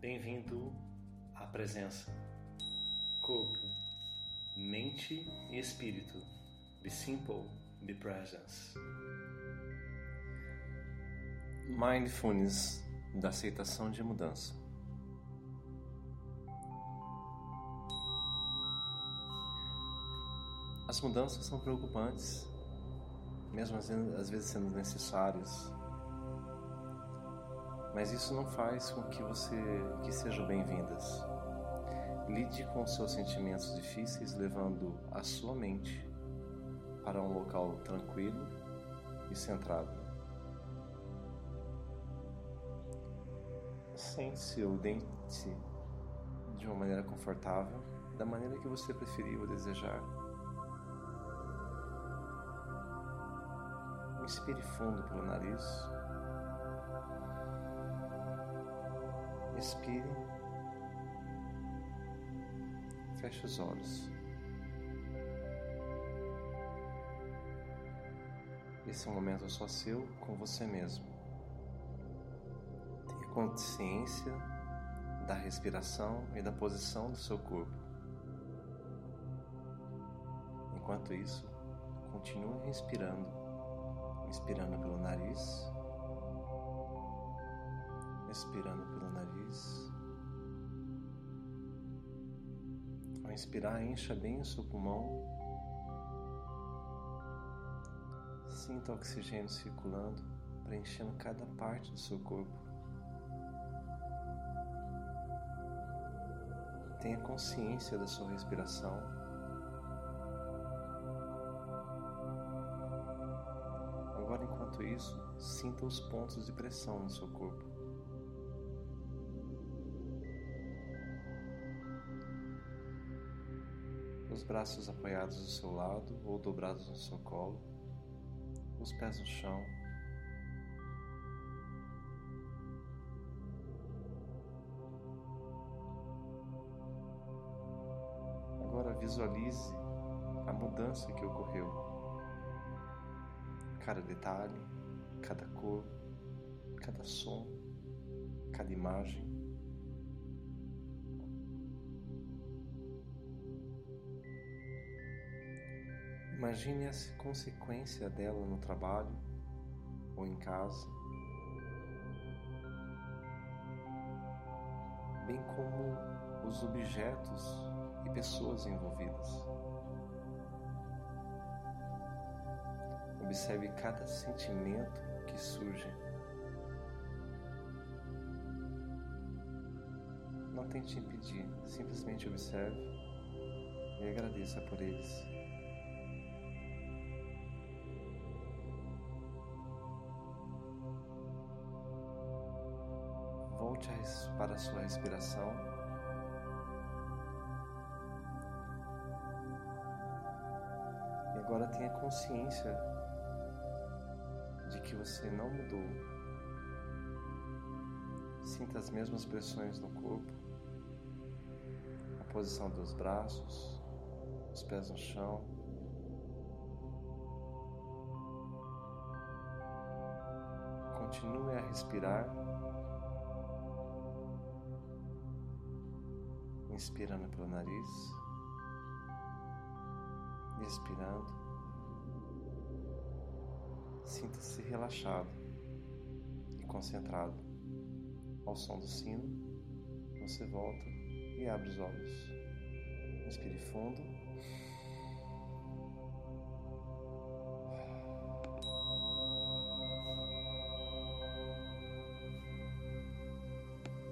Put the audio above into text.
Bem-vindo à presença. Corpo, mente e espírito. Be simple, be presence. Mindfulness da aceitação de mudança. As mudanças são preocupantes, mesmo às vezes sendo necessárias. Mas isso não faz com que você que sejam bem-vindas. Lide com seus sentimentos difíceis, levando a sua mente para um local tranquilo e centrado. Sente-se ou deite de uma maneira confortável, da maneira que você preferir ou desejar. Inspire fundo pelo nariz. Expire. Feche os olhos. Esse é um momento só seu com você mesmo. Tenha consciência da respiração e da posição do seu corpo. Enquanto isso, continue respirando inspirando pelo nariz, expirando pelo nariz. Ao inspirar, encha bem o seu pulmão. Sinta o oxigênio circulando, preenchendo cada parte do seu corpo. Tenha consciência da sua respiração. Agora, enquanto isso, sinta os pontos de pressão no seu corpo. Os braços apoiados do seu lado ou dobrados no seu colo, os pés no chão. Agora visualize a mudança que ocorreu cada detalhe, cada cor, cada som, cada imagem. Imagine a consequência dela no trabalho ou em casa, bem como os objetos e pessoas envolvidas. Observe cada sentimento que surge. Não tente impedir, simplesmente observe e agradeça por eles. Volte para a sua respiração. E agora tenha consciência de que você não mudou. Sinta as mesmas pressões no corpo, a posição dos braços, os pés no chão. Continue a respirar, inspirando pelo nariz, expirando. Sinta-se relaxado e concentrado. Ao som do sino, você volta e abre os olhos. Inspire fundo.